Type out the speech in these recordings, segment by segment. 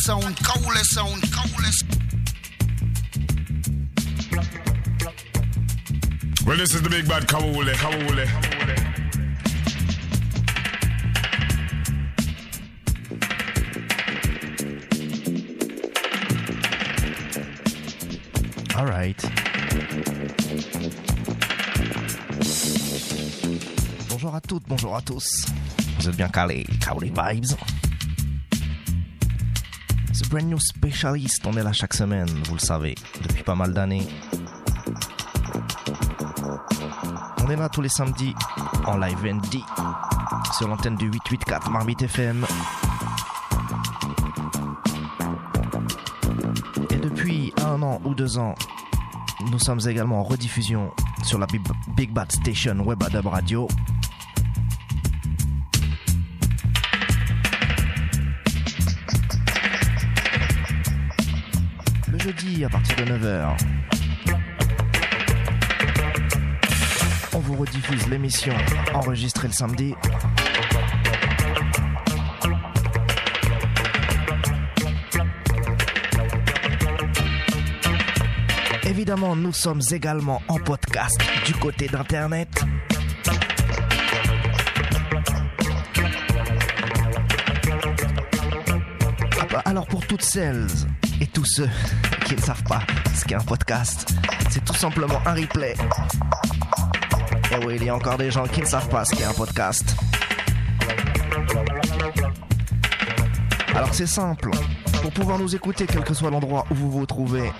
sound, sound. Well, this is the big bad Kawule, Kawule. All right. Bonjour à toutes, bonjour à tous. Vous êtes bien calés, Cowley Vibes. Brand New Specialist, on est là chaque semaine, vous le savez, depuis pas mal d'années. On est là tous les samedis en live ND sur l'antenne du 884 Marmite FM. Et depuis un an ou deux ans, nous sommes également en rediffusion sur la Big, Bad Station Web Adab Radio. À partir de 9h. On vous rediffuse l'émission enregistrée le samedi. Évidemment, nous sommes également en podcast du côté d'Internet. Ah bah, Alors pour toutes celles et tous ceux qui ne savent pas ce qu'est un podcast, c'est tout simplement un replay. Et oui, il y a encore des gens qui ne savent pas ce qu'est un podcast. Alors c'est simple. Pour pouvoir nous écouter, quel que soit l'endroit où vous vous trouvez,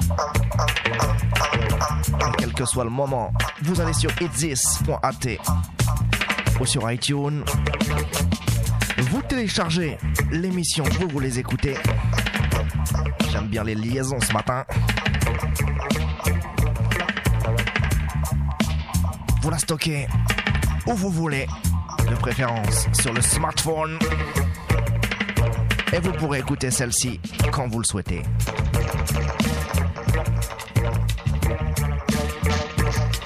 quel que soit le moment, vous allez sur itzis.at ou sur iTunes. Vous téléchargez l'émission, vous vous les écoutez. J'aime bien les liaisons ce matin. Vous la stockez où vous voulez, de préférence sur le smartphone. Et vous pourrez écouter celle-ci quand vous le souhaitez.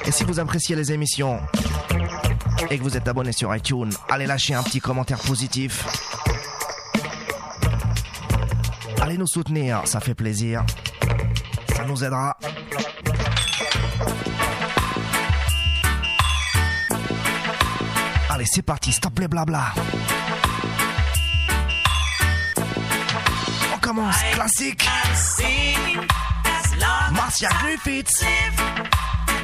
Et si vous appréciez les émissions et que vous êtes abonné sur iTunes, allez lâcher un petit commentaire positif. Allez nous soutenir, ça fait plaisir. Ça nous aidera. Allez, c'est parti, stop les blabla. On commence, classique. Marcia Griffiths.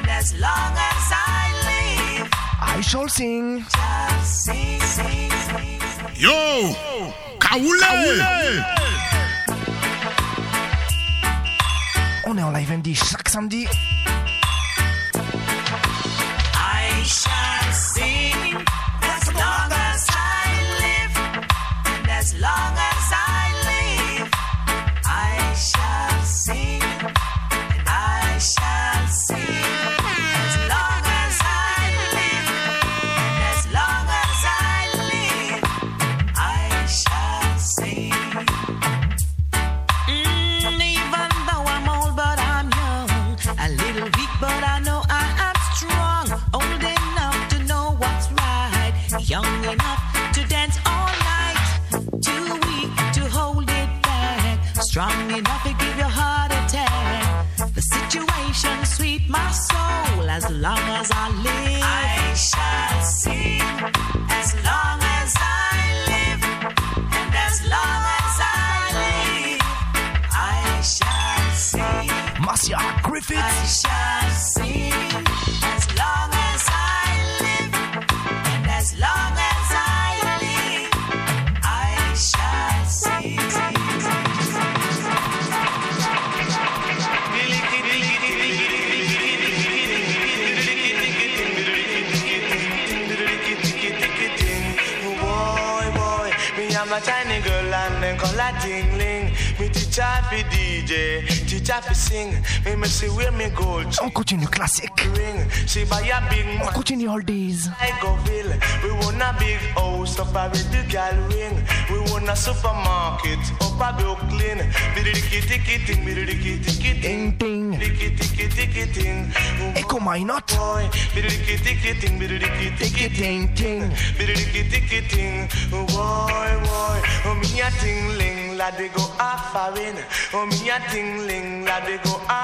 As long as I live, I shall sing. just sing, sing, sing. Yo! Kawule! On est en live MD chaque samedi. Long as I live. On continue classique. Ring, she buy a big On continue go Ville, we want a big house up a gal ring. We want a supermarket up a Brooklyn. Biddy kitty kitty, biddy kitty kitty. Ding ding. bididiki tiki tiki ting. Echo Minott. Bididiki tiki ting, bididiki tiki ting ting, bididiki tiki ting. Boy, boy, oh me a tingling, la they go a. Oh me a tingling, la they go a.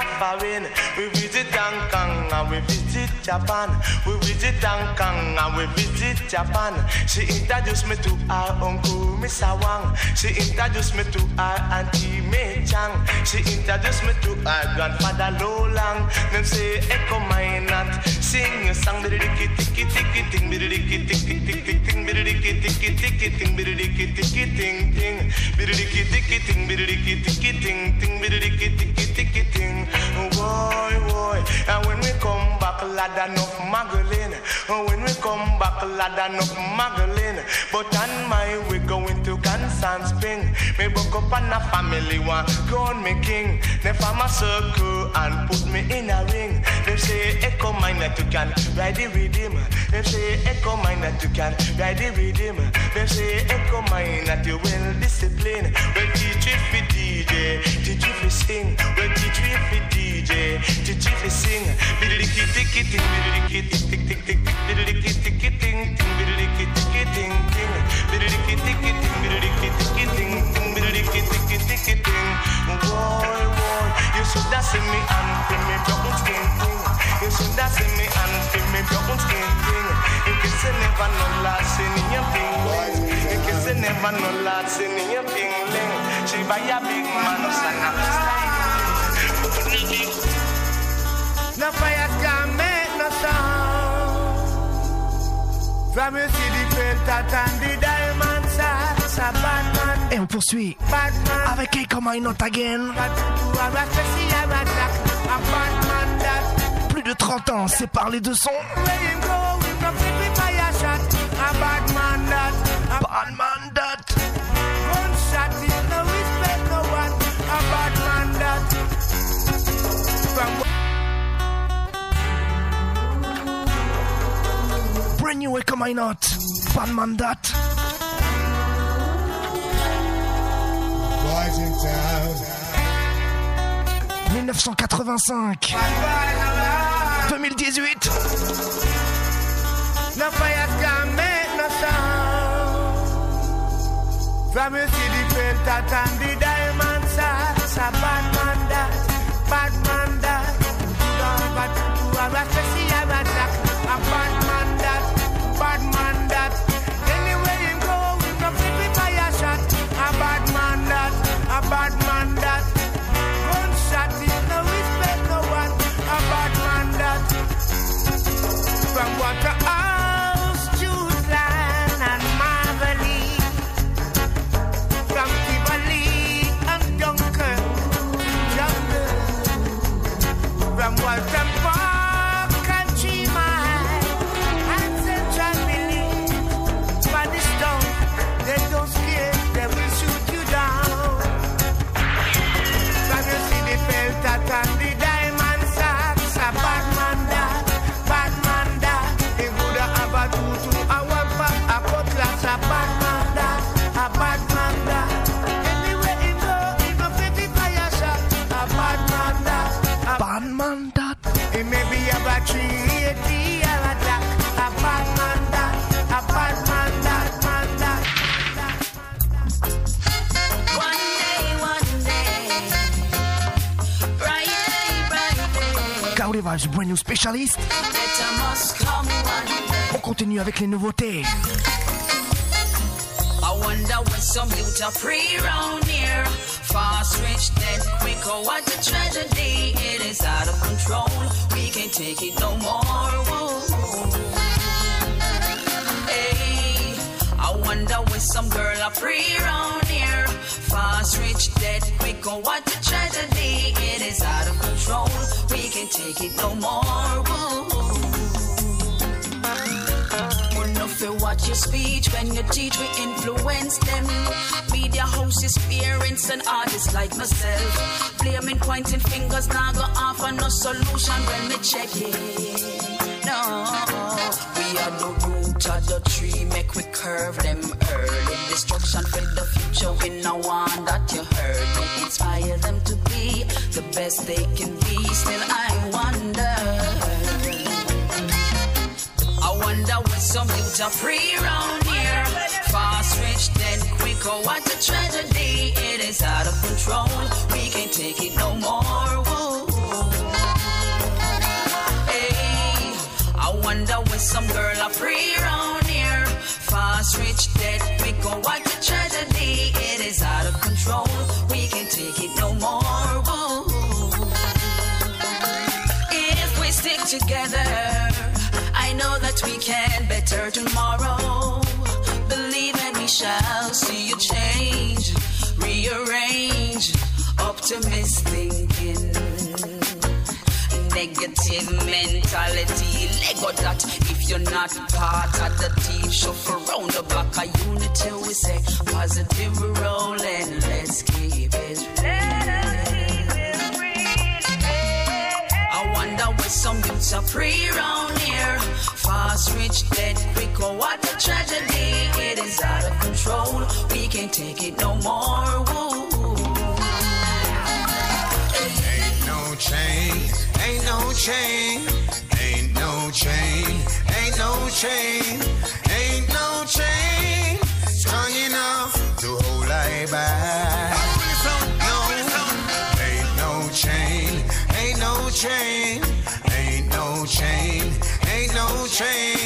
We visit Hong Kong and we visit Japan. We visit Hong Kong and we visit Japan. She introduced me to her uncle, Miss Wang. She introduced me to her auntie Mei Chang. She introduced me to her grandfather Lo Lang. Them say echo my not sing a song bididiki tiki tiki ting bididiki tiki tiki ting bididiki tiki tiki ting bididiki tiki ting ting bididiki tiki ting bididiki tiki ting ting bididiki tiki tiki ting. Boy, boy, and when we come back, lad enough muggling. When we come back, lad enough muggling. But on my way going to Gansan Spring, me book up on a family one, crown me king. They form a circle and put me in a ring. They say, Echo mine that you can ride the rhythm. They say, Echo mine that you can ride the rhythm. They say, Echo mine that you will discipline. Well, teach it for DJ, teach it for sing. Well, teach it for DJ, teach it for sing. Bididiki tiki ting, bididiki tik tik tik tik, bididiki tiki ting ting, bididiki tiki ting ting, bididiki tiki ting, bididiki tiki ting ting, bididiki tiki tiki ting. Boy, boy, you should have seen me and feel me broken skin ting. You should have seen me and feel me broken skin ting. In case you never know last in your fingling. In case you never know last in your fingling. She buy a big man, no stand up, No fire can make no sound. From you see the pentat and the diamond sats, a bad man, Et on poursuit bad man. avec Echo Minott again. But to a special attack, a bad man that. Plus de 30 ans séparent les deux sons. Where Brand new Echo Minott. Bad man that. Boys in town. 1985. 2018. No fire can make no sound. From you see the pentat and the diamond sats, Vibes, brand new day. On continue avec les nouveautés. I wonder when some youth are free round here. Fast, rich, dead, quick, oh what a tragedy. It is out of control. We can't take it no more. Whoa. I wonder when some girl are free round here. Fast, rich, dead, quick, oh what a tragedy. It is out of control. We can't take it no more. Enough to watch your speech when you teach, we influence them. Media houses, parents, and artists like myself. Blaming, pointing fingers, now go offer no solution when me check it. No, we are the root of the tree, make we curve them early. Destruction for the future, we no want that you heard. Me inspire them to be the best they can be. Still, I wonder. I wonder what some youth are free around here. Fast, rich, then quick. Oh, what a tragedy! It is out of control. We can't take it no more. Some girl are free around here. Fast, rich, dead, quick. Oh, what a tragedy! It is out of control. We can't take it no more. Whoa. If we stick together, I know that we can better tomorrow. Believe and we shall see a change, rearrange, optimist thinking negative mentality. Lego that if you're not part of the team, shuffle round the back of unity. We say positive rolling. Let's keep it I wonder where some youths are free around here. Fast, rich, dead, quick. Oh, what a tragedy! It is out of control. We can't take it no more. Woo. Chain, ain't no chain, ain't no chain, ain't no chain, ain't no chain. Strong enough to hold I back. No, ain't no chain, ain't no chain, ain't no chain, ain't no chain,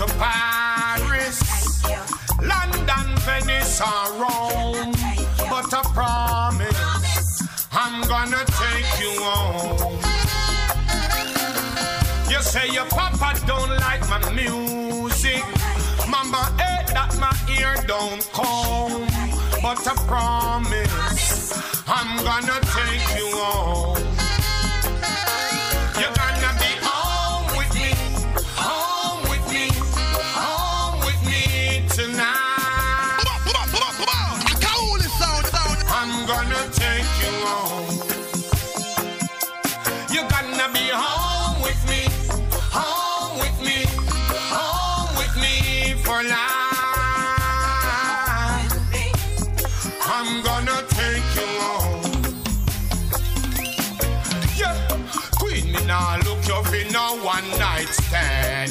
to Paris, London, Venice, or Rome. But I promise I'm gonna take you home. You say your papa don't like my music. Mama hate that my ear don't come. But I promise I'm gonna take you home.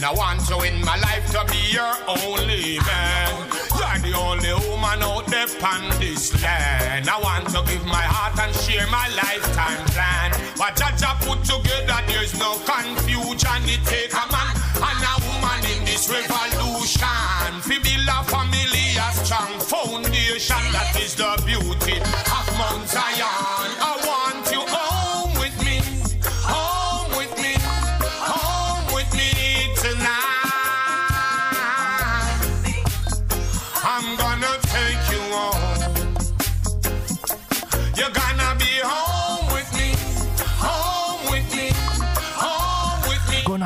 I want you in my life to be your only man. You're the only woman out there on this land. I want to give my heart and share my lifetime plan. What Jaja put together, there's no confusion. It take a man and a woman in this revolution. Fi build a family, a strong foundation. That is the beauty of Mount Zion.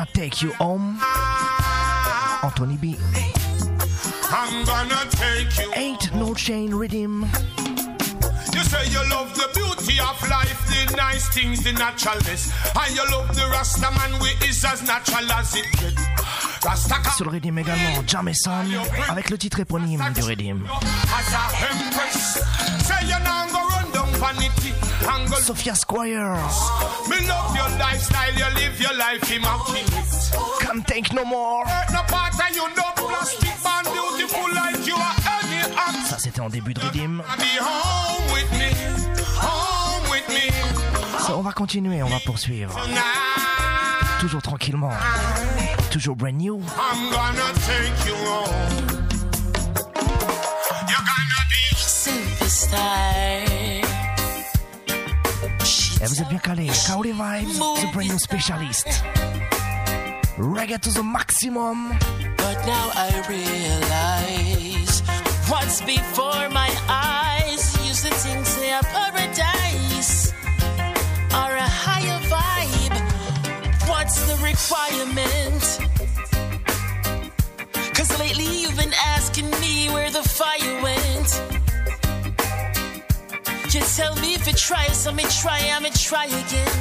Gonna take you home. Anthony B. I'm gonna take you. Ain't no chain rhythm. You say you love the beauty of life, the nice things, the naturalness. And you love the Rasta man, we is as natural as it get. Rasta Sur le rythme également, Jameson, avec le titre éponyme du rythme. as a empress. Say you now go run down vanity go Sophia Squire, Me love your lifestyle, you live your life immaculate. Can't Take No More. No part of you, no plastic man, beautiful like you are any act. Ça, c'était en début de rythme. Be home with me, home with me Ça, on va continuer, on va poursuivre. tonight. Toujours tranquillement. Toujours brand new. I'm gonna take you home. You're gonna be superstar. Et vous êtes bien. Kaouli Vibes, the new specialist. Reggae to the maximum. But now I realize what's before my eyes. Used to think say a paradise or a higher vibe. What's the requirement? Cause lately you've been asking me where the fire went. You tell me if you try, so me try, I me try again.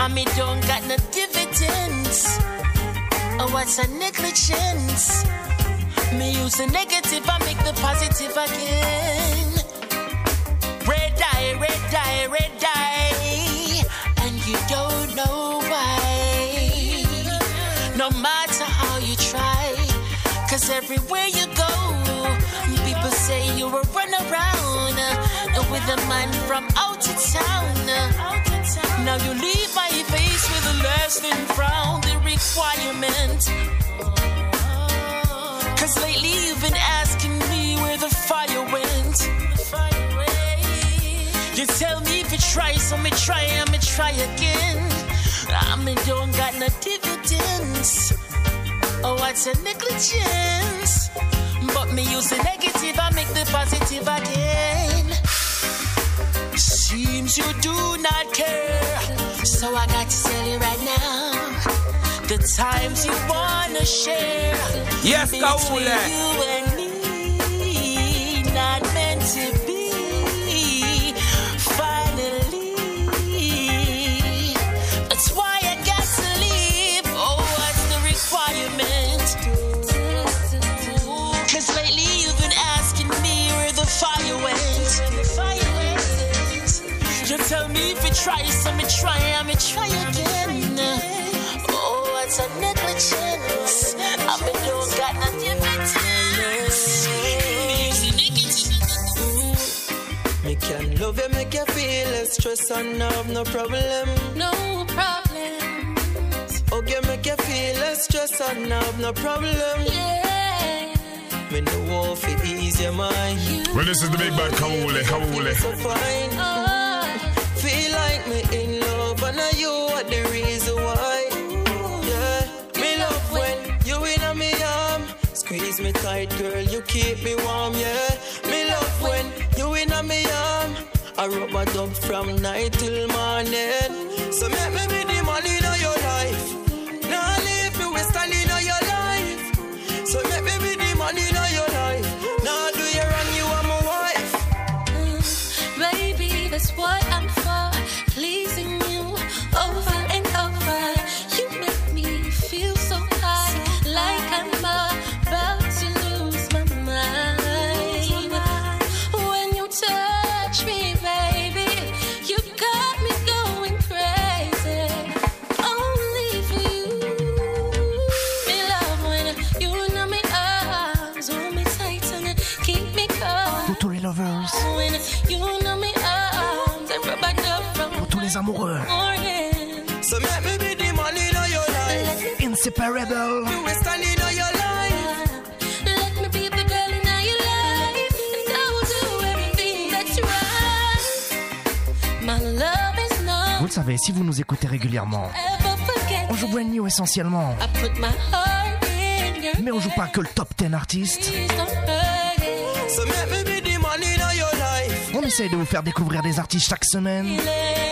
I me don't got no dividends. Oh, what's a negligence? Me use the negative, I make the positive again. Red dye, red dye, red dye. And you don't know why. No matter how you try. Cause everywhere you go, people say you were run around uh, with a man from out of town. Now you leave my face with a lasting frown, the requirement. Cause lately you've been asking me where the fire went. You tell me if you try, so me try, I me try again. I me don't got no dividends. Oh, what's a negligence? But me use the negative, I make the positive again. Seems you do not care. So I got to tell you right now. The times you wanna share. Yes, Kaule. You and me, not meant to try, so me try, I me try again. Oh, what's a negligence? I me don't got nothing Me can love you, make you feel less stress and have no problem. No problem. Okay, make you feel less stress and have no problem. Yeah. Me know if it ease your mind. Well, this is the big bad Kawule, Kawule. So fine. Feel like me in love, and now you are the reason why. Yeah, me love when you in me arm. Squeeze me tight, girl, you keep me warm. Yeah, me love when you in me arm. I rub a dub from night till morning. So make me be les amoureux. morning. So make me be the man in your life. Inseparable. You will stand in your life. Let me be the girl in your life, and I will do everything that's right. My love is not Vous le savez, si vous nous écoutez régulièrement, on joue brand new essentiellement. I put my heart in your Mais on joue pas que le top 10 artistes. Essaye de vous faire découvrir des artistes chaque semaine,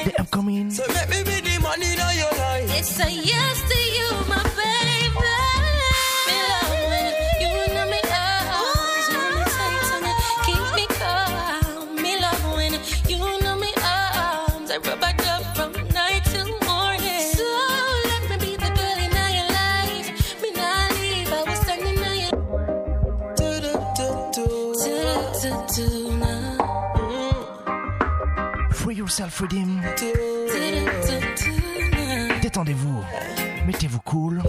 des upcoming. So make me be the man in your life. It's a yes to you, my baby. yourself redeem. Détendez-vous, mettez-vous cool.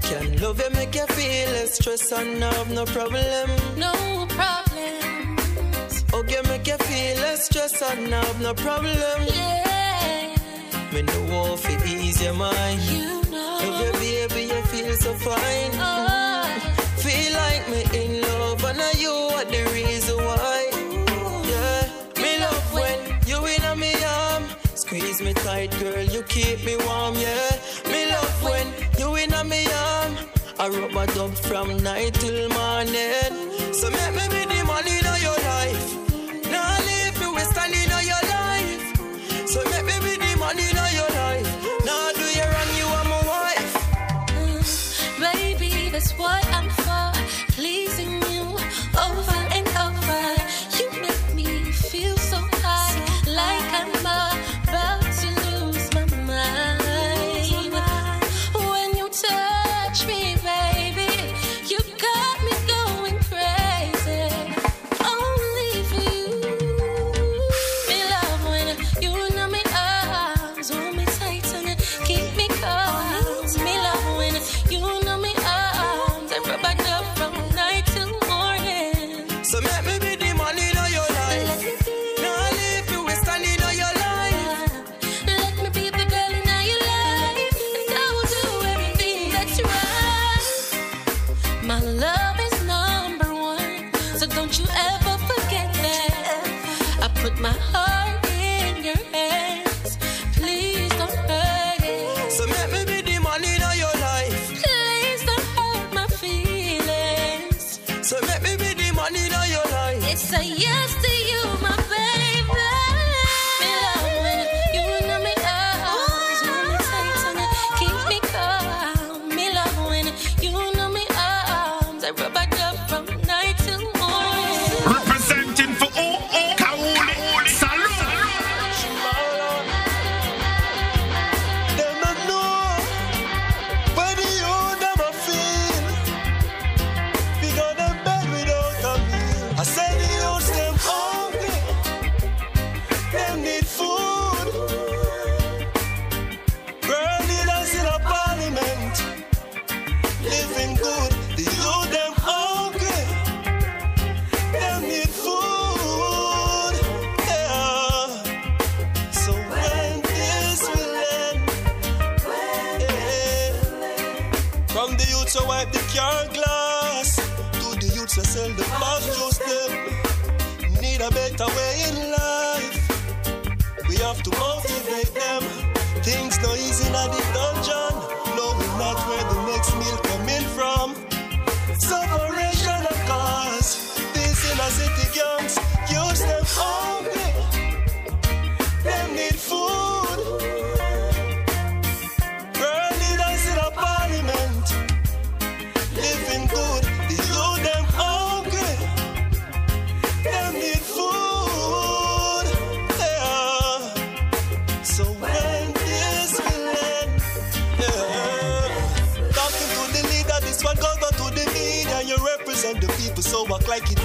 Can love Love you make you feel less stress and have no problem. No problems. Hug you make you feel stress and have no problem. Yeah. Me know how to ease your mind. You baby, you feel so fine. Oh. Feel like me in love, and now you are the reason why. Ooh. Yeah, me love when you in a me arm, squeeze me tight, girl, you keep me warm. Yeah, me love when you in a me arm, I rub my dub from night till morning. So make me be so high, like I'm.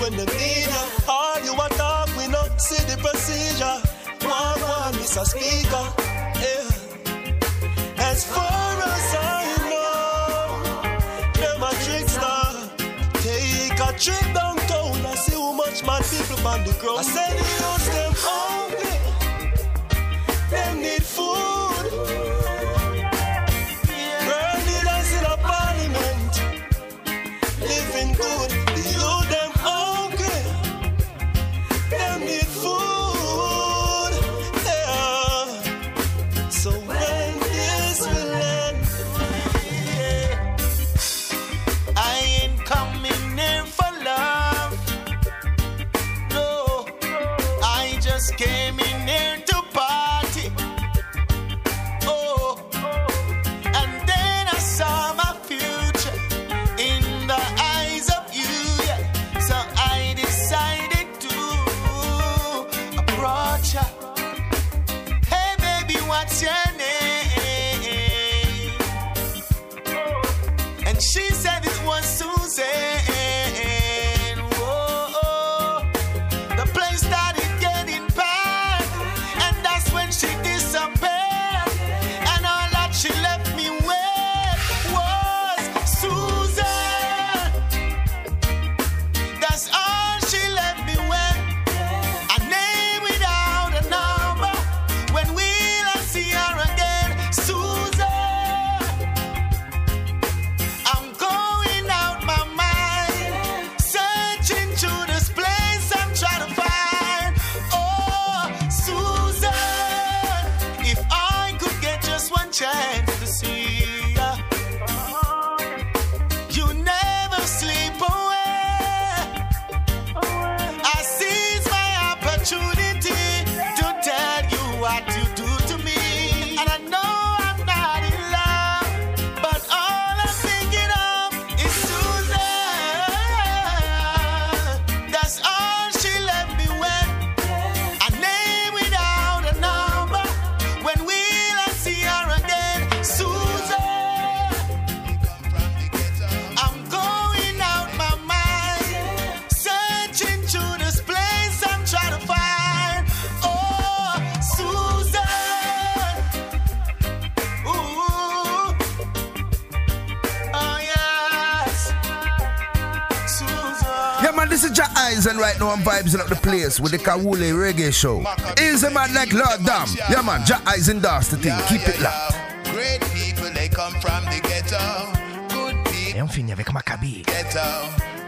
when them need ya. Uh, all you a talk, we no see the procedure. One, one, Mr. Speaker. Yeah. As far as I know, them a trickster. Take a trip downtown and see how much mad people on the ground. I said right now up the place with the Kawule Reggae Show. Easy man like Lord Dam. Yeah man, Jack Eyes endorse the thing. Keep it locked. Great people, they come from the ghetto. Good people. Et on finit avec Maccabi. Ghetto.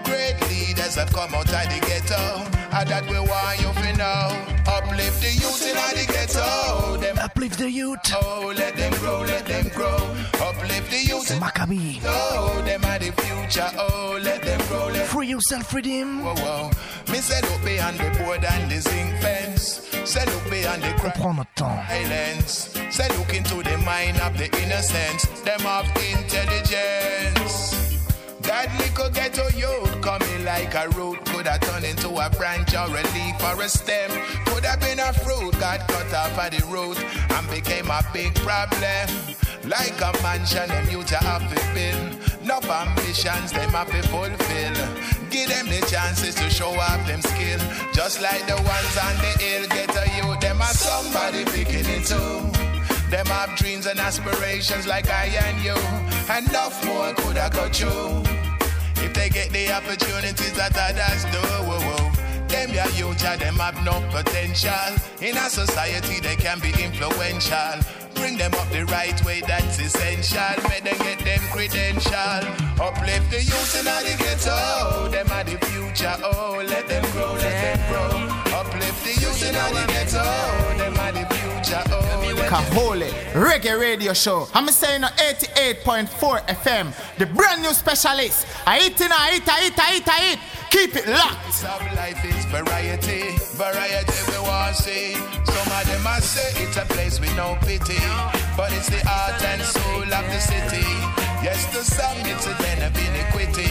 Great leaders have come out of the ghetto. And that we want you to know. Uplift the youth in the ghetto. Them Uplift the youth. Oh, let them grow, let them grow. Uplift the youth. C'est Maccabi. Oh, them are the future. Oh, let them grow, let Free yourself, freedom. Whoa, whoa. Me say look behind the board and the zinc fence. Say look behind the On prend notre temps. silence. Say look into the mind of the innocent. Them have intelligence. That little ghetto youth coming like a root could have turned into a branch or a leaf or a stem. Could have been a fruit got cut off at the root and became a big problem. Like a mansion, them youth a have to build. Enough ambitions, them have to fulfill. Give them the chances to show off them skill. Just like the ones on the hill, ghetto youth, them are somebody picking it too. Them have dreams and aspirations like I and you. Enough more could have got you. If they get the opportunities that others do, whoa, whoa. them your youth, yeah, them have no potential. In a society, they can be influential. Bring them up the right way, that's essential. Make them get them credential. Uplift the youth in the ghetto. Them are the future. Oh, let them grow, let them grow. Uplift the youth in the ghetto. Them are the future. Oh, Kahole Reggae Radio Show. I'm saying on 88.4 FM, the brand new specialist. I eat in, I eat, I eat, I eat, I eat. Keep it locked. Some life is variety, variety we want to see. Some of them say it's a place with no pity, but it's the heart and soul of the city. Yes, to some it's a den of iniquity,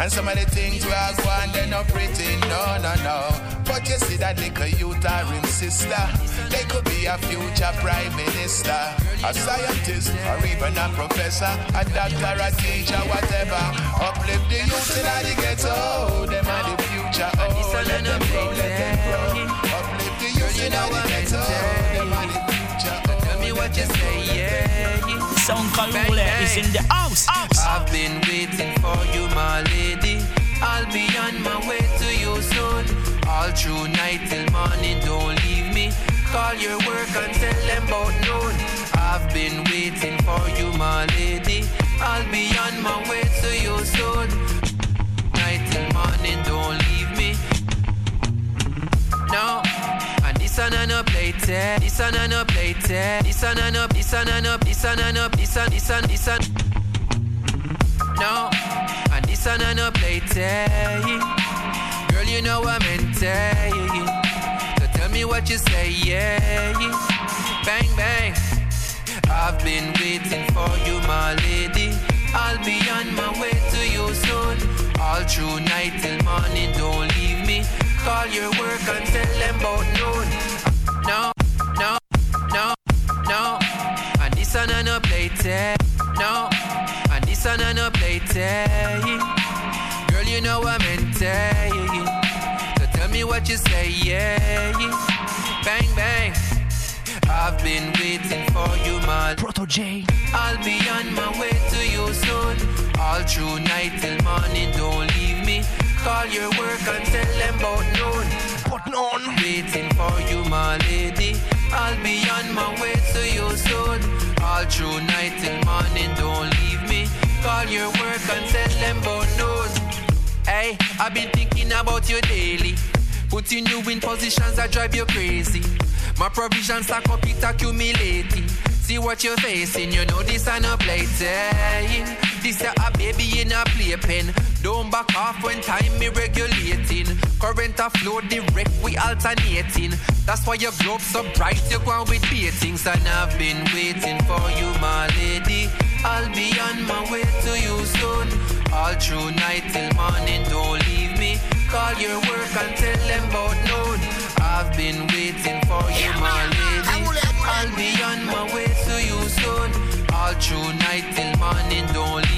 and some of the things we are going they're not pretty. No, no, no. But you see that little youth or him sister, they could be a future prime minister, a scientist, or even a professor, a doctor, a teacher, whatever. Uplift the youth in the ghetto, them are the future. Oh, let them grow, let them grow. Uplift the youth in the ghetto, Sound Karule is in the house. I've been waiting for you, my lady. I'll be on my way to you soon. All through night till morning, don't leave me. Call your work and tell them about noon. I've been waiting for you, my lady. I'll be on my way to you soon. Night till morning, don't leave me. No. One and up later, this one and up later, this one and up, this one and up, this one and up, this one, this one, this one. No, and this one and up later. Girl, you know I'm into So tell me what you say, yeah. Bang, bang. I've been waiting for you, my lady. I'll be on my way to you soon. All through night till morning, don't leave me. Call your work and tell them about noon. One and up later. No, and this one and up later. Girl, you know I'm into So tell me what you say, yeah. Bang, bang. I've been waiting for you, my Proto J. I'll be on my way to you soon. All through night till morning, don't leave me. Call your work and tell them about noon. Put on. Waiting for you, my lady. I'll be on my way to you soon. All through night till morning, don't leave me. Call your work and tell them about noon. Hey, I've been thinking about you daily. Putting you in positions that drive you crazy. My provisions stack up, it accumulating. See what you're facing, you know this ain't a plaything. This a baby in a playpen. Don't back off when time me regulating. Current a flow direct, we alternating. That's why your globe so bright, you go on with beatings. And I've been waiting for you, my lady. I'll be on my way to you soon. All through night till morning, don't leave me. Call your work and tell them about noon. I've been waiting for you, my lady. I'll be on my way to you soon. All through night till morning, don't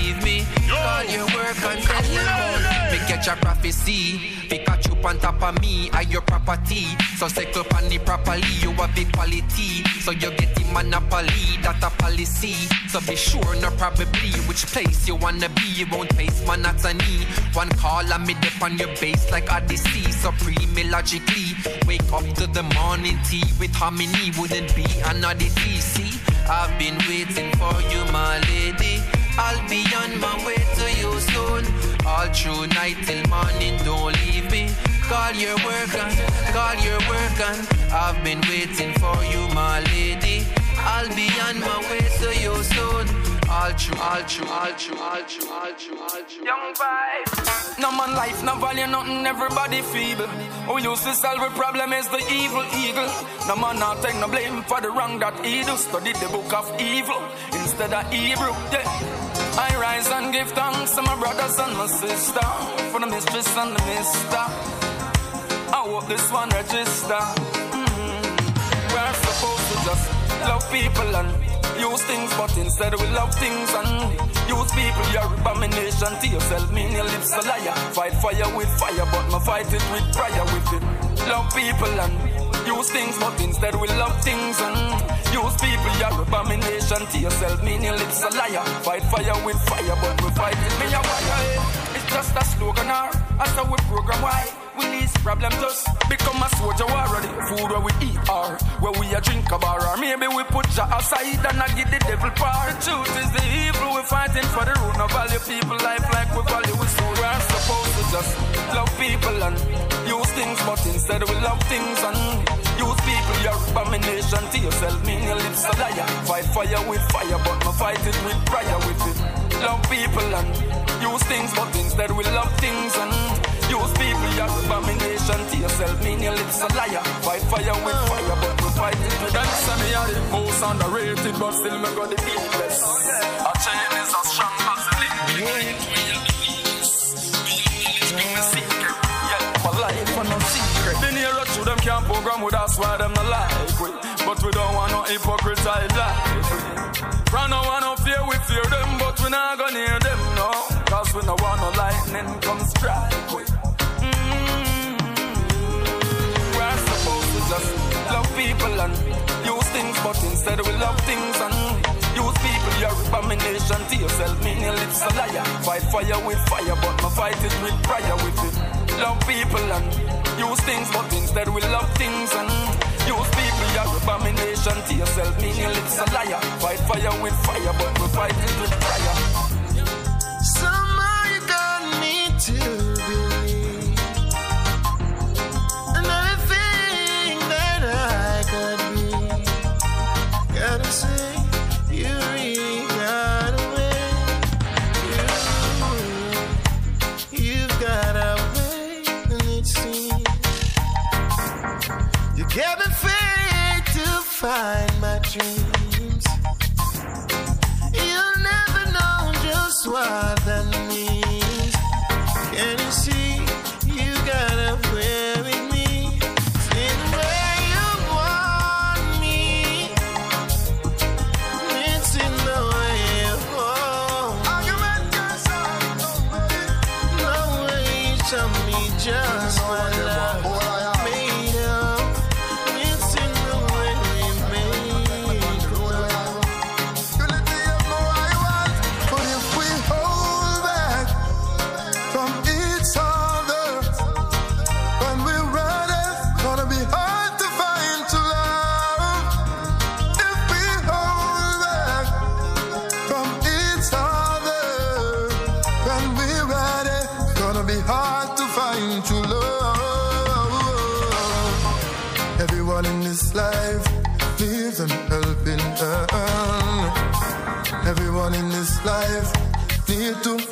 me. Your work and about Me catch a prophecy. Pikachu up on top of me, I your property. So circle on the properly, you have the quality. So you get the monopoly, that a policy. So be sure, no probably, which place you wanna be. You won't face monotony. One call and me dip on your base like Odyssey. Supreme logically. Wake up to the morning tea with harmony. Wouldn't be an oddity. See, I've been waiting for you, my lady. I'll be on my way to you soon. All through night till morning, don't leave me. Call your work on, call your work on. I've been waiting for you, my lady. I'll be on my way to you soon. All true, all true, all true, all true, all true, all true. Young vibe. No man life, no value, nothing, everybody feeble. Oh, Who used to solve a problem is the evil eagle. No man not take no blame for the wrong that he do. Study the book of evil instead of Hebrew. Yeah. I rise and give thanks to my brothers and my sister for the mistress and the mister. I hope this one register. Mm. We're supposed to just love people and use things, but instead we love things and use people. You're abomination to yourself, mean your lips a liar. Fight fire with fire, but my fight it with prayer with it. Love people and use things, but instead we love things and use people. You're abomination to yourself, mean your lips a liar. Fight fire with fire, but we fight it. Me a wire, eh? it's just a slogan or that's how we program why. Least problem just become a soldier war the food where we eat or where we a drink a bar or maybe we put ya aside and I give the devil power. The truth is the evil we're fighting for the root. No value people life like we value we soul. We're supposed to just love people and use things, but instead we love things and use people. You're abomination to yourself, mean your lips a liar. Fight fire with fire, but no fight it with prayer with it. Love people and use things, but instead we love things and use people. You're abomination to yourself, mean your lips a liar. Fight fire with fire, but we fight it with Them say me are the most underrated, but still me got the beat best. Oh, a chain is as strong as the link. Yeah, my life are no secret. The nearer to them can't program with us, why them not like we. But we don't want no hypocrite we. Run no want no fear, we fear them, but we not gonna hear them, no. Cause we no want no lightning come strike we. People and use things, but instead we love things and use people. You're abomination to yourself, mean your lips a liar. Fight fire with fire, but no fight it with prayer with it. Love people and use things, but instead we love things and use people. You're abomination to yourself, your a liar. Fight fire with fire, but we fight it with prayer. Find my dreams. Life. Need to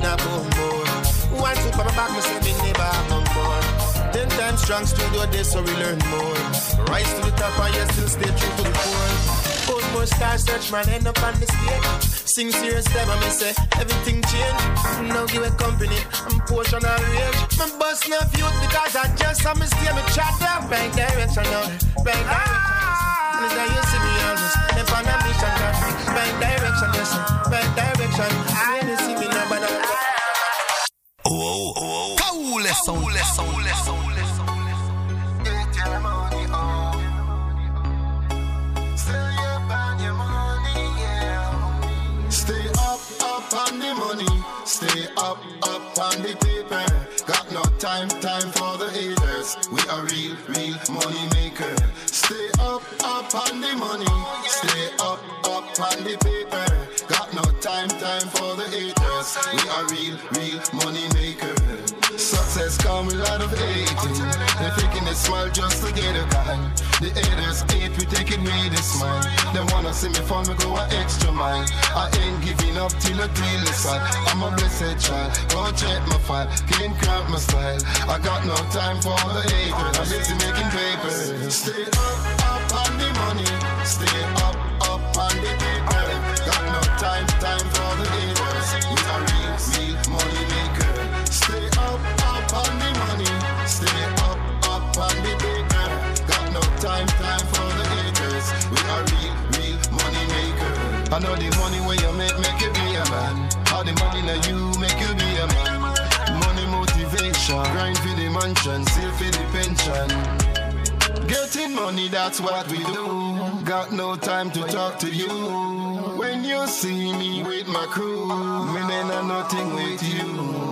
in a boom boom. One foot from my back, me say me never have no more. Ten times strong studio day, so we learn more. Rise to the top and yet still stay true to the core. Put more star search man end up on the stage. Sing serious them and me say everything change. Now give a company, I'm portion of rage. Me bust no youth because I just saw me stay me chat down. Right direction now, right direction. Like you see me always, I'm on a mission, right direction, yes, Stay up, up on the money. Stay up, up on the paper. Got no time, time for the haters. We are real, real money maker. Stay up, up on the money. Stay up, up on the paper. Got no time, time for the haters. We are real, real money maker. Success come with a lot of hating. They're faking a smile just to get a guy. The haters hate, we taking with a smile. They wanna see me fall, me go an extra mile. I ain't giving up till I the side. I'm a blessed child, go check my file. Can't cramp my style. I got no time for the haters. I'm busy making papers. Stay up, up on the money. Stay up know the money where you make, make you be a man. How the money that you make you be a man. Money motivation, grind for the mansion, save for the pension. Getting money, that's what we do. Got no time to talk to you. When you see me with my crew, me I'm nothing with you.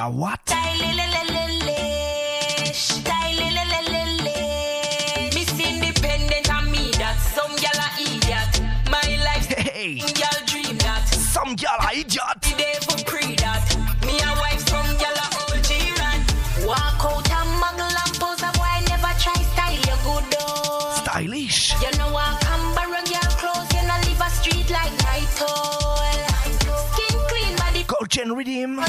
A what? Miss Independent and me that some gal a idiot. My life, Hey. some gal dream that. Some gal a idiot. The devil pre that. Me a wife, some gal a old Jiran. Walk out and muggle and pose a boy never try style you good though. Stylish. You know I come borrow girl clothes, you know live a street like night owl. Skin clean, body Gold chain redeem.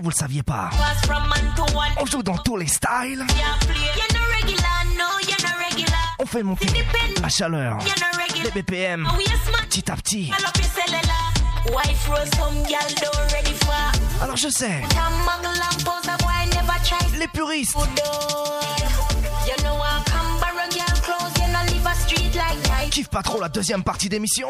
vous le saviez pas. On joue dans tous les styles. On fait monter la chaleur, les BPM, petit à petit. Alors je sais, les puristes, kiffent pas trop la deuxième partie d'émission.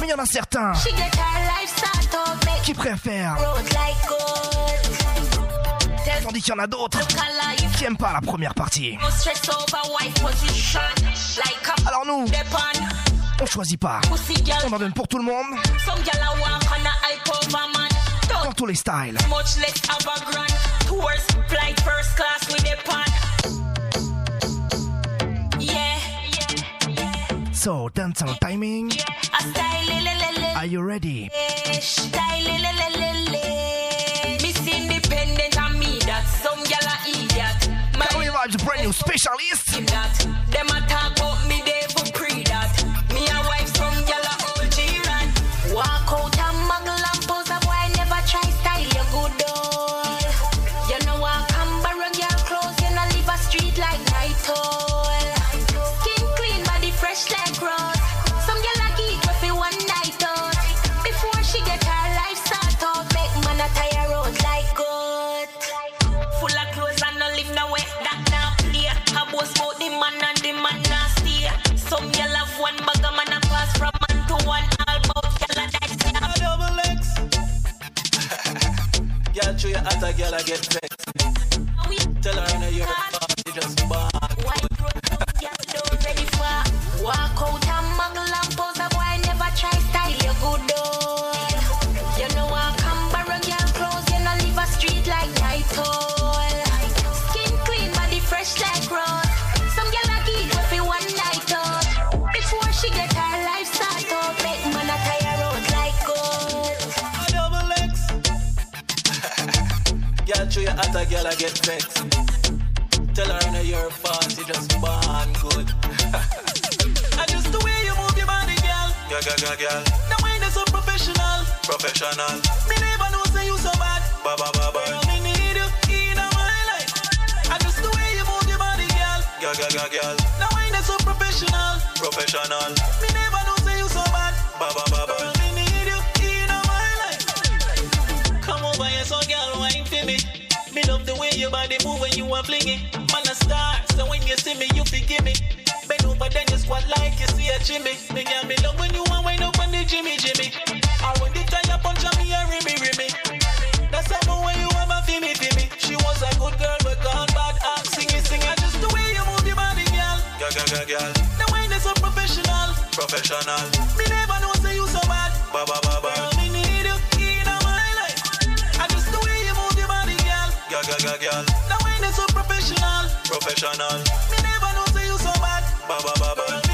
Night out. Mais y en a certains She get her life start out, make qui préfèrent, road like gold. Tell tandis qu'il y en a d'autres look alive. qui aiment pas la première partie. No stress over wife position. Like a Alors nous, depend. on choisit pas, Pussy girl. on en donne pour tout le monde, Some girl a walk on a hype over man. dans Don't tous les styles. So, dance on timing, are you ready? Miss Independent and me that some gal a idiot. My Carly Vibes brand new specialist. Them one bag of man a pass from man to one. All about gal a that A double X. Girl, show you hot a girl I get I vexed. Tell her in a year fast you just born good. and just the way you move your body, girl. Girl, girl, girl, girl. The way you're so professional. Professional. Me never know say you so bad. Ba ba ba ba. Girl, me need you in my life. And just the way you move your body, girl. Girl, girl, girl, girl. The way you're so professional. Professional. Me body move when you are flinging. Man a star, so when you see me, you forgive me. Bend over, then you squat like you see a chimney. Me girl, me love when you want wind up on the Jimmy Jimmy. Or when the tire punch on me, a rimmy rimmy. That's how way you have a fimmy fimmy. She was a good girl, but gone bad act singing singing. Just the way you move your body, girl. Girl, girl, girl, girl. The way you so professional. Professional. Me never know say you so bad. Ba ba ba ba. Girl, me need you in my life. And just the way you move your body, girl. Girl, girl, girl, girl. Professional. Professional. Me never know say you so bad. Ba ba ba ba.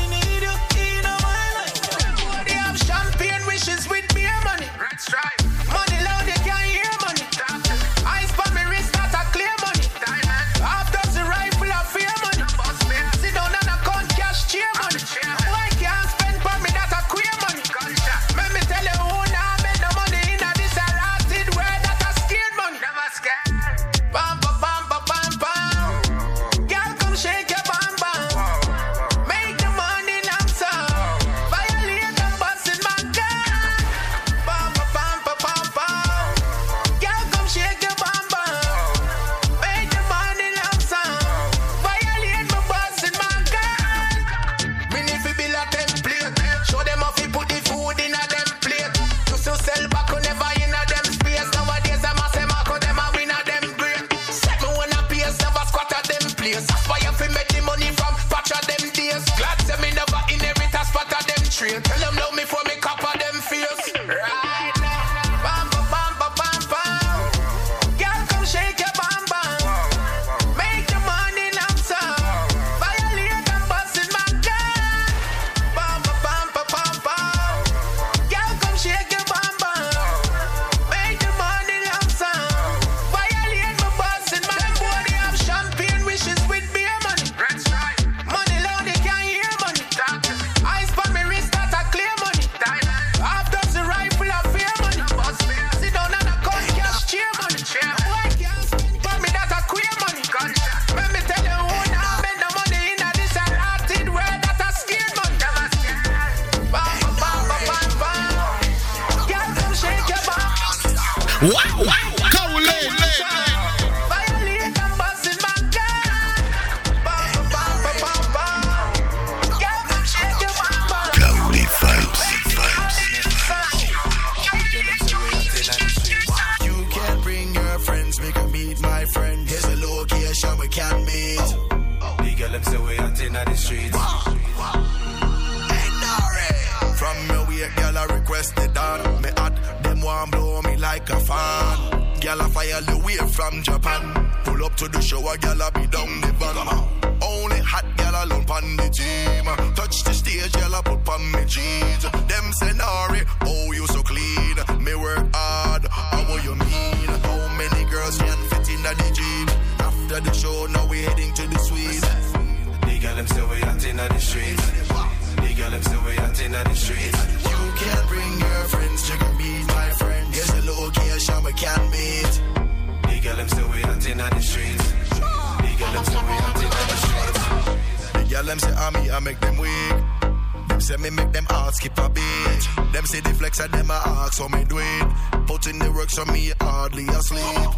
Say me make them heart skip a beat. Them say the flex and them a ask so me do it. Put in the work so me hardly asleep.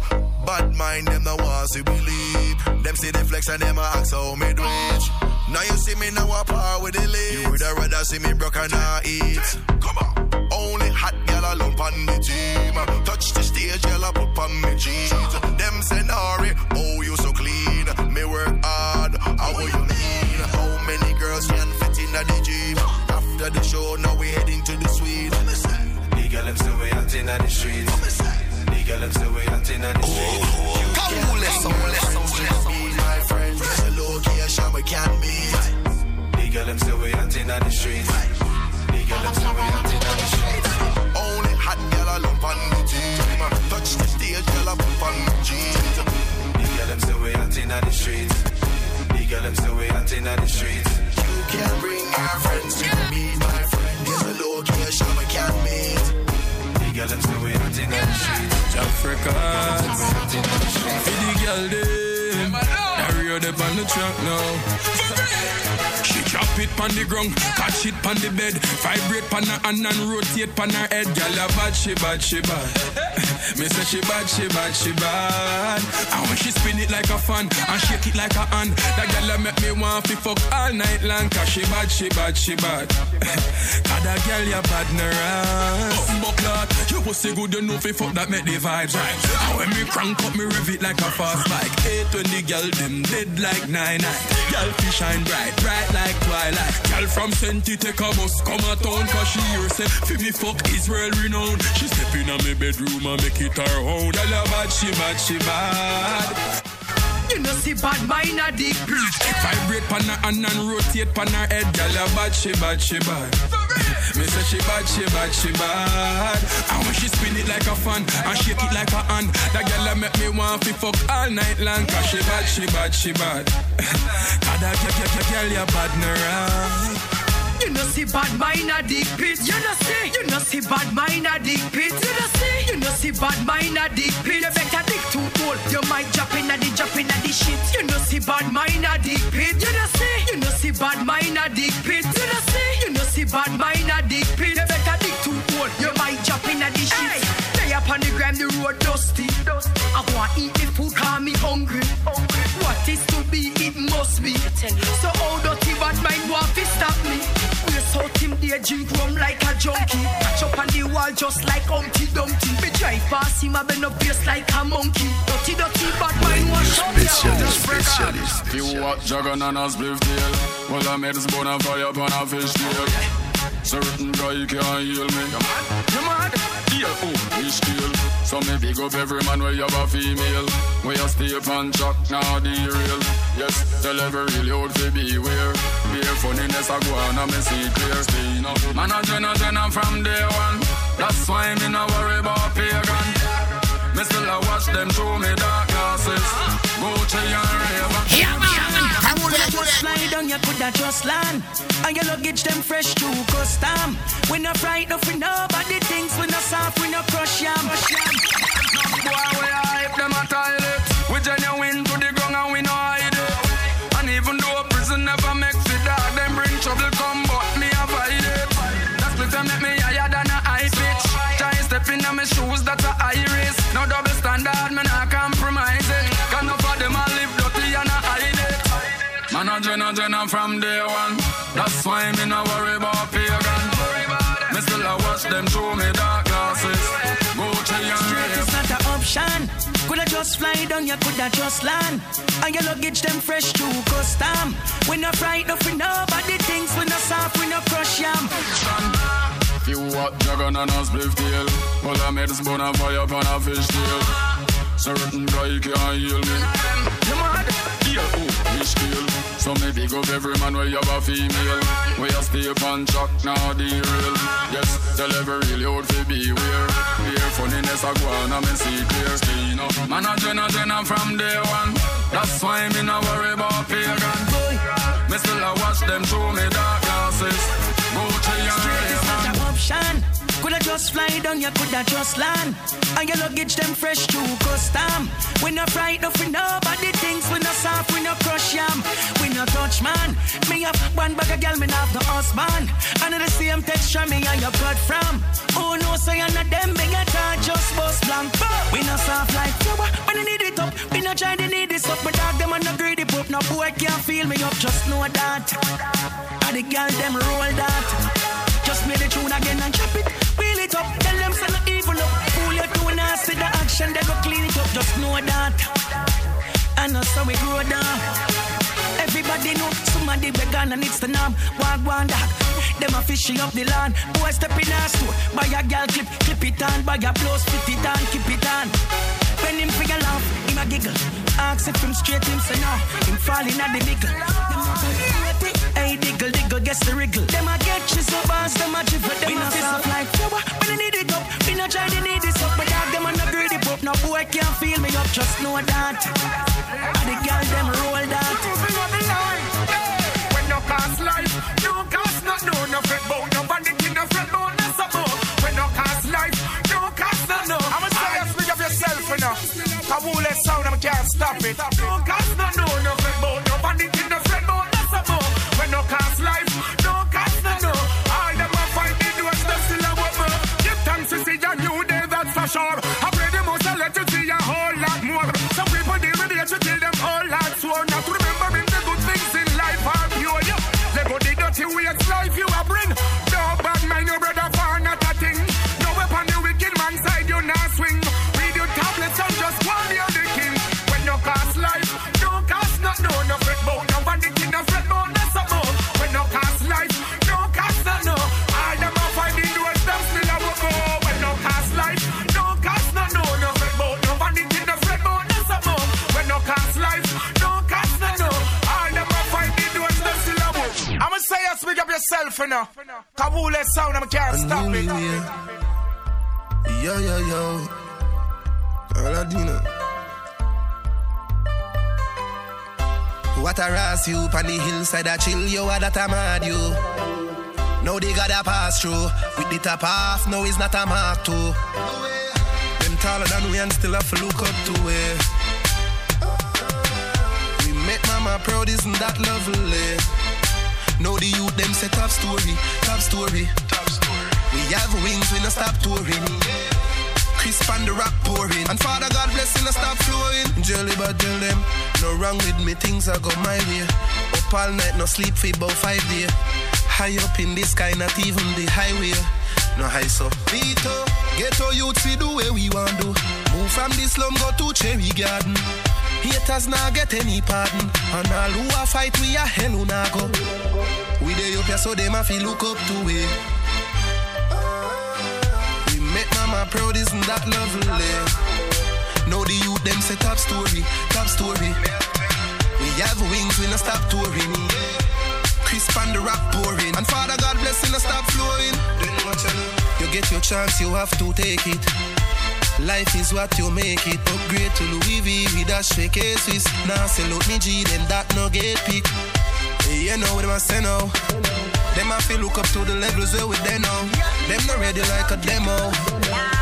Bad mind them no want to believe. Them say the flex and them a ask how me do it. Now you see me now a par with the leaves. You would rather see me broke and I eat. Come on. Only hot girl alone pon the team. Touch the stage, girl I put pon me jeans. Them say Nari, oh you so clean. Me work hard, how you mean? How many girls can fit in the jeep? Inna the streets. The girl them say we out inna the streets. Come on, let's go, let's go, let's go. My friend, there's a location we can meet. The girl them say we out inna the streets. The girl them say we out inna the streets. Only hot girl alone pon the team. Touch the stage, girl I put on the jeans. The girl them say we out inna the streets. The girl them say we out inna the streets. You can bring your friends, can meet my friend. There's a location we can meet. Girl we out inna the streets. Africa. For the girl them. Them on the track now. She drop it on the ground, catch it on the bed, vibrate on her hand and rotate on her head. Girl, a bad, she bad, she bad. Me say she bad, she bad, she bad. And when she spin it like a fan and shake it like a hand, that girl a make me want to fuck all night long. Cause she bad, she bad, she bad. Cause that girl you bad nervous. Buckler, you pussy good enough if fuck that make the vibes right. And when me crank up, me rev it like a fast bike. Eight when the girl them dead like nine nine. Girl fi shine bright, bright like twilight. Girl from Senti take a bus come a town cause she hear say fi me fuck Israel renowned. She step in a me bedroom and make it her own. Girl a bad, she bad, she bad. You know see bad mind a dick. Vibrate pan her hand and rotate pan her head. Girl a bad, she bad, she bad. Me say she bad, she bad, she bad. And when she spin it like a fan And shake it like a hand That girl a make me want to fuck all night long. Cause she bad, she bad, she bad. Cause that girl, girl, girl, girl, you bad no right you know see bad mind a dick pit. You know see. You know see bad mind a dick pit. You know see. You know see bad mind a dick pit. You better dick too old. You might drop in a the drop in a the shit. You know see bad mind a dick pit. You know see. You know see bad mind a dick pit. You know see. You know see bad mind a dick pit. You better dick too old. You might drop in a the shit. Stay up on the gram, the road dusty. I want eat the food, call me hungry. What is to be, it must be. So how dirty bad mind want to stop me? Brace out him there, drink rum like a junkie. Catch up on the wall just like Humpty Dumpty. Me drive past him, I been up place like a monkey. Dirty, dirty bad mind wash up Spécialiste, spécialiste. You what juggernaut and a spliff tail Well I made this bone and fire upon a fish tail Certain guy can't heal me. You mad? You mad? Oh, we scale. So me big up every man where you have a female. Where you stay up and now now real. Yes, tell every real youth to beware. Beer funniness I go on and me see clear. Stay no. Man a jenna jenna from day one. That's why me no worry about pagan. Me still a watch them through me dark glasses. Gucci and Ray-Ban. Yeah, man. Fly down, you coulda just land. And your luggage them fresh to custom. We no frightened for nobody thinks we no soft, we no crush yam. Boy, we hype them a toilet. We genuine Man a from day one. That's why me no worry about pagan. Me still a watch them through me dark glasses. Gucci and Straight is not an option. Coulda just fly down, you coulda just land. And your luggage them fresh to custom. We not fright no frightened for nobody thinks we no soft, we no crush yam. Few hot dragon and a spliff tail. I made is bone and fire upon a fish tail. Certain guy can't heal me. You mad? Yeah, oh, we scale. So me big up every man where you have a female. We you stay and chuck, now derail. Yes, tell every real youth to beware. Beer funniness a go on and me see clear. Stay no. Man a jenna jenna from day one. That's why me no worry about pagan. Me still a watch them through me dark glasses. Gucci and Straight is not Ray-Ban. an option. Coulda just fly down, you coulda just land. And your luggage them fresh to custom. We no frightened for nobody thinks we no soft, we no crush yam. We no touch man. Me have one bag of girl, me have the husband. And the same texture me and your blood from. Oh no, so you're not them big at all, just bust blank. We no soft like flour, when you need it up. We no try to need this up, but dog them and no greedy poop. No boy can't feel me up, just know that. And the girl them roll that. Just play the tune again and chop it. Wheel it up. Tell them say no evil up. Pull your tune nasty the action. They go clean it up. Just know that. And that's how we grow down. Everybody know somebody vegan and it's the norm. Walk one dog. Them a fishing up the land. Boy step in our store. Buy a girl clip, clip it on. Buy a blouse, fit it on, keep it on. When him figure laugh, him a giggle. Ask if him straight, him say no. Him falling at the. Them Hey, diggle, diggle, guess the wriggle. Them a get you so fast, them a chip Them a up like flour. When I need it up, we not try to need this up. But dog, them a no greedy pop. No boy can't feel me up, just know that. And the girl, them roll that. Can't stop it. You know. Kabule sound I can't stop it. Yo, yo, yo. Aladina. What a ras you on the hillside, I chill you, what that I'm mad you. Now they gotta pass through. With the top off, no, it's not a mark too. Them taller than we and still have to look up to it. We make mama proud, isn't that lovely? Now the youth them set top story, top story. Top story. We have wings, we no stop touring. Crisp and the rock pouring. And Father God blessing us stop flowing. Jelly but tell them, no wrong with me, things are go my way. Up all night, no sleep for about five days. High up in the sky, not even the highway. No high so. Vito, ghetto youth see the way we want do. Move from the slum, go to Cherry Garden. Haters not get any pardon. And all who a fight, we a hell who nah go. We dey up here so them a feel look up to we. We make mama proud, isn't that lovely? Now the youth them say top story, top story. We have wings, we no stop touring. Crisp and the rap pouring. And Father God blessing us stop flowing. You get your chance, you have to take it. Life is what you make it. Upgrade to Louis V with a straight Swiss. Now sell out me G, them that no get pick. Hey, you know what them I say now. Them I feel look up to the levels where we there now. Them not ready like a demo.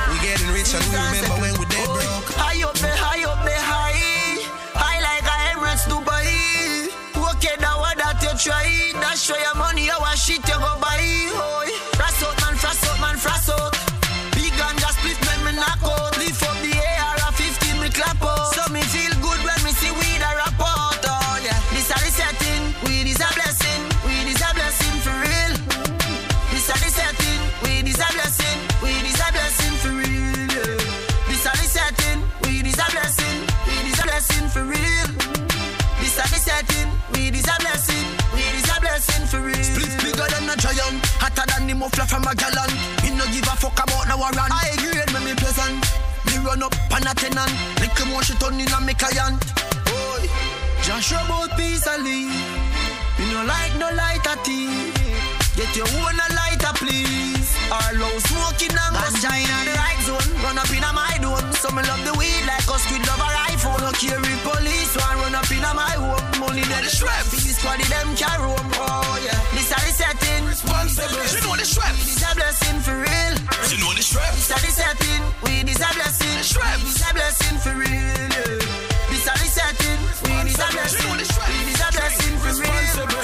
We getting rich and we remember when we dead broke. High up there, high up there, high. High like a Emirates Dubai. Okay, that what that you try. That's show your money, our shit you go buy. Hoy. Muffler from a gallon. Me no give a fuck about no run. I grade me me pleasant. Me run up on a tenant. Little more shit on in a me client. Boy, Just about peace and leave. You no like no lighter tea. Get your own a lighter, please. Our low smoking and ganja in the right zone. Run up in a my dome. Some love the weed like us with love a rifle. No carry police, one run up in a my home. Money dead the strap. This squad them carry home. Oh yeah, this are the setting. Responsible. You know the strap. This a blessing for real. You know the strap. This are the setting. We this a blessing. strap. This a blessing for real. This are the setting. We this a blessing. You know the strap. We this a blessing for real.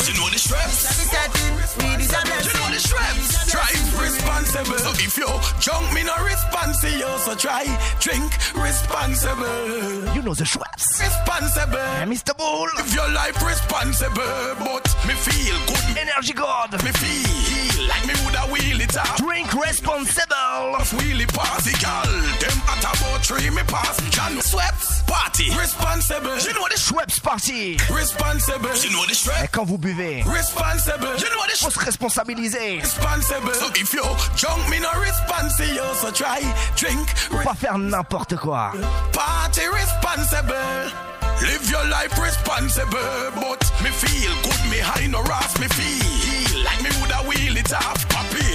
You know the strap. This are the setting. We this a blessing. You know the strap. Drive responsible. So if you junk me no responsible, so try drink responsible. You know the Schweppes. Responsible. Mr. Bull. Live your life responsible, but me feel good. Energy God. Me feel like me woulda wheel it up. Drink responsible. Wheelie particle. Them at about three me pass. Can sweats party. Responsible. You know the Schweppes party. responsible. You know the Et strap. quand vous buvez, Responsible. You know the faut se responsabiliser. responsible. So if you junk me no responsible, so try drink pas faire n'importe quoi. party responsible. Live your life responsible, but me feel good, me high no ras, me feel like me woulda wheel it off.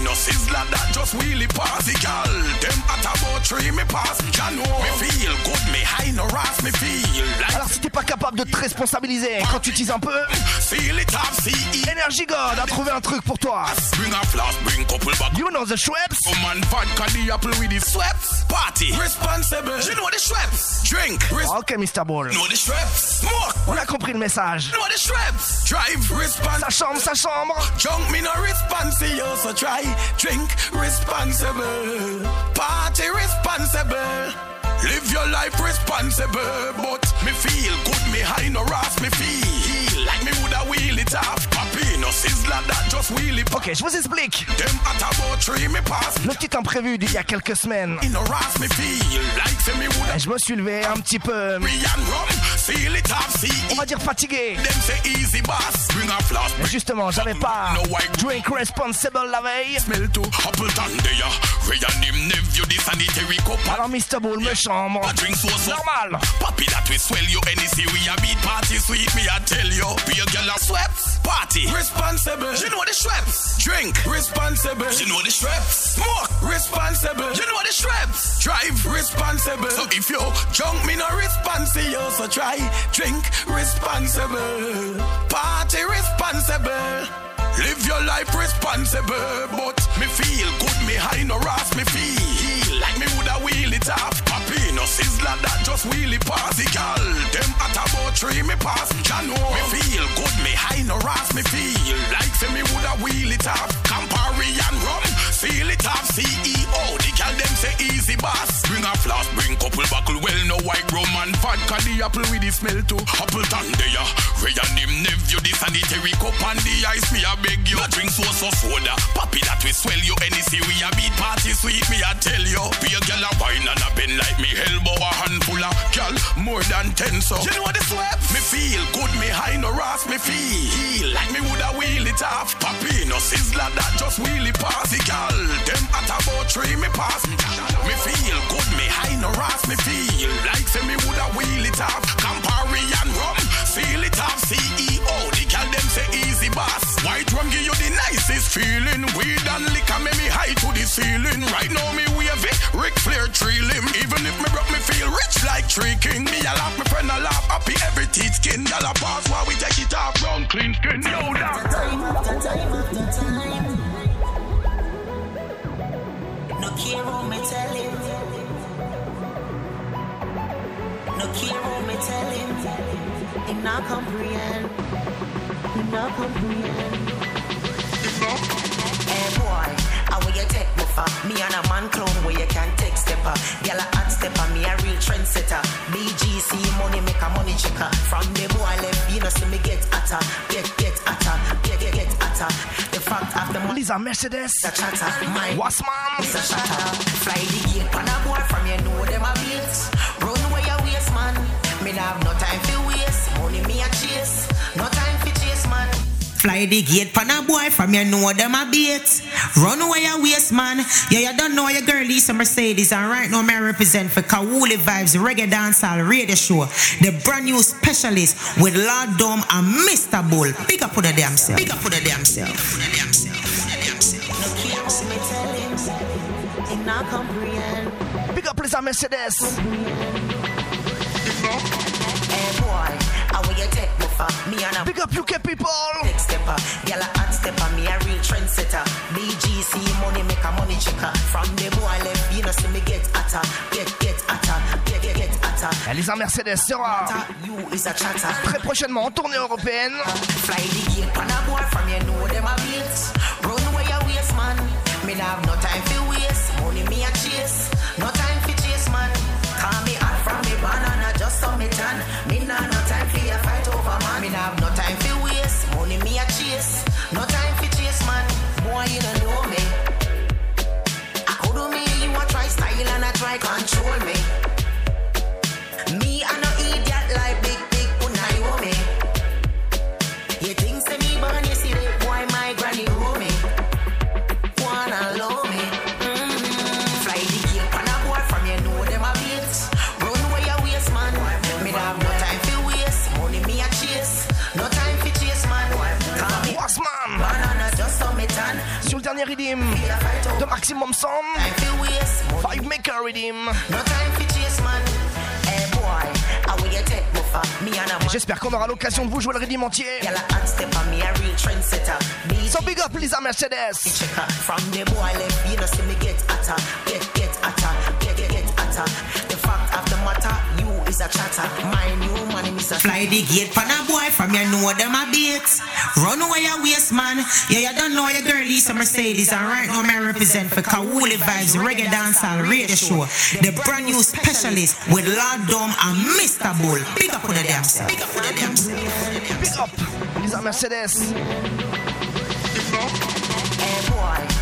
No sizzler that just wheelie pass the gal. Them at about three me pass, can know. Me feel good, me high no ras, me feel like Alors si t'es pas capable de te responsabiliser quand tu utilises un peu, feel it off, CE. Energy God a trouvé un truc pour toi. Bring a flask, bring couple back. You know the Schweppes. Oh man, vodka the apple with the sweats. Party responsible. You know the Schweppes. Drink. Res- Ok, Mr. Ball. know the Schweppes. Smoke. On a compris le message. know the Schweppes. Drive responsible. Sa chambre, sa chambre. Junk me no responsible, so try drink responsible. Party responsible. Live your life responsible, but me feel good, me high no ras, me feel like me woulda wheel it off. Papi no sizzler that just wheel it. Ok, je vous explique. Them at about three me pass. Le petit imprévu d'il y a quelques semaines. In no ras, me feel like say me woulda. Et je me suis levé un petit peu, it on va dire fatigué. Them say easy boss, bring a flask, Mais justement, j'avais pas No white drink responsible la veille. smell to Appleton there. Ray and him nephew, the sanitary cup. Alors Mr. Bull me chambre. So so Normal. Papi that we swell you NEC we a beat party sweet me I tell you Be a girl a sweats party responsible. You know the Drink. Responsible. You know the Schweppes Smoke. Responsible. You know the Schweppes Drive. Responsible. So if you junk me no responsible. So try. Drink. Responsible. Party responsible. Live your life responsible. But me feel good. Me high no ras me feel Like me woulda wheel it off. Papi no sizzler that just wheel it pass the gal Them at about three me pass. Know. Me feel good high no ras me feel. Like say me woulda wheel it off. Campari and rum Seal it off. CEO vodka, the apple with the smell too. Appleton there, Ray and him nephew, the sanitary cup and the ice, me I beg you. Drink so so soda, poppy that we swell you. Any see we a beat party sweet, me I tell you. Be a girl a wine and a bend like me elbow, a handful of girl, more than ten so. You know what the sweat? Me feel good, me high no ras, me feel like me woulda wheel it off. Poppy no sizzler that just pass it, girl. Them at about three me pass. Me feel good, me high no ras, me feel like say me woulda wheel it off. Campari and rum, feel it off. CEO, the girl them say easy boss. White rum give you the nicest feeling. Weed and liquor make me high to the ceiling. Right now me wave it, Ric Flair tree limb. Even if me broke me feel rich like Tree King. Me a laugh, me friend a laugh, happy every teeth skin. Y'all a pass while we take it off, round clean skin. Yo, dog. Time time time. No care what me tell him. No what me tell him. He not comprehend. He not comprehend. Hey boy, how will you take me for? Me and a man clone where you can take stepper. Gyal a hot stepper, me a real trendsetter. BGC money make a money checker. From the boy left, you know see me get hotter, get get hotter, get get get hotter. The fact of the money. Lisa Mercedez. A chatter. My What's man? It's a shatter. Fly the gate, pan a boy from you know them a beats. Me nah have no time for waste. Money me a chase. No time for chase, man. Fly the gate pan a boy from you know them a bait. Run away your waste man. Yeah, you don't know your girl Lisa Mercedez. And right now, me I represent for Kawuli Vibes Reggae Dancehall Radio Show. The brand new specialist with Lord Dome and Mr. Bull. Big up for the damn self. Big up for the damn self. For the damn self. For the damn self. No care what me tell him. He not comprehend. Big up Lisa Mercedez. Hey take for? Me and a Big up UK people. big stepper. Gyal a hot stepper, me a real trendsetter. BGC money make a money checker. From the boy left, you know see me get hotter, get get hotter, get get get hotter. Et Lisa Mercedes sera très prochainement en tournée européenne. Fly the gate, pan a boy from you know them a beats. Run where you waste, man. Me nah have no time for waste. Money me a chase. No time for chase, man. Call me hot from me banana, just so me tan. Me Maximum Sound. Five Maker redeem. No time for chase, man. Hey boy, how will you take me for? Me and a Et J'espère qu'on aura l'occasion de vous jouer le redeem entier. So big up Lisa Mercedes. checker. From the boy left, you know see me get hotter, get get hotter, get get get hotter. Is a chatter. My new money is a fly the gate pan a boy from you know them a bait. Run away your waste man. Yeah, you don't know your girl A Mercedes. And right now, me I represent for Kawuli Vibes Reggae Dancehall Radio Show. The brand new specialist with Lord Dome and Mr. Bull. Big up for the damn self. Big up for the damn self. Big up Lisa Mercedez. Hey oh, boy, how will you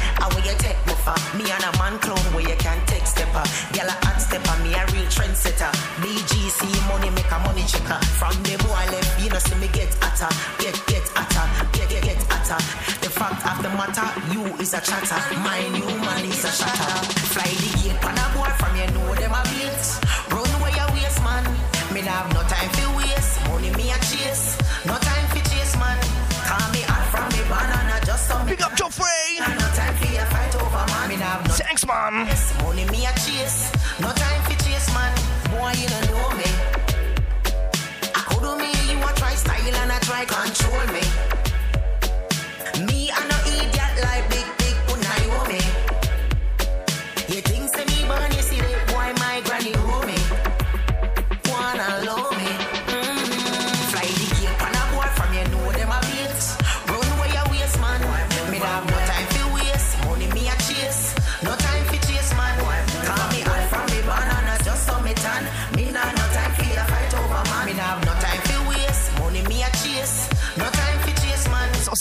take me? Me and a man clone where you can take stepper. Gyal a hot stepper, me a real trendsetter. BGC money make a money checker. From the boy left, you know see me get hotter, get get hotter, get get get hotter. The fact of the matter, you is a chatter. My new man is a shatter. Fly the gate, pan a boy from you know them a beats. Run where you waste, man. Me nah have no time for waste. Money me a chase, no time for chase, man. Call me hot from me banana, just so me Big up your no Thanks man. money me a chase. No time for chase, man. Boy, you don't know me. I could do me, you a try style and I try control me.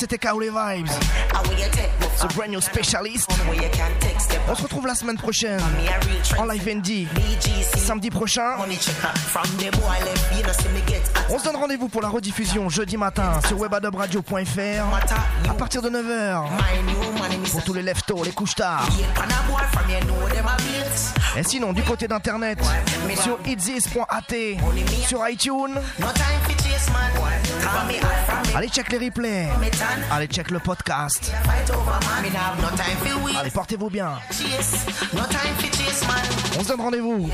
C'était Kaole Vibes. Ce brand new specialist. On se retrouve la semaine prochaine en live ND. Samedi prochain. On se donne rendez-vous pour la rediffusion jeudi matin sur webadobradio.fr à partir de 9h. Pour tous les leftos, les couches tard. Et sinon, du côté d'internet, sur itzis.at, sur iTunes. Allez check les replays. Allez check le podcast. Allez, portez-vous bien. On se donne rendez-vous.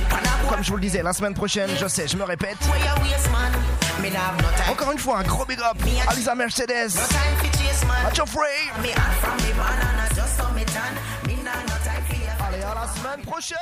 Comme je vous le disais, la semaine prochaine, je sais, je me répète. Encore une fois, un gros big up à Lisa Mercedes. Allez, à la semaine prochaine.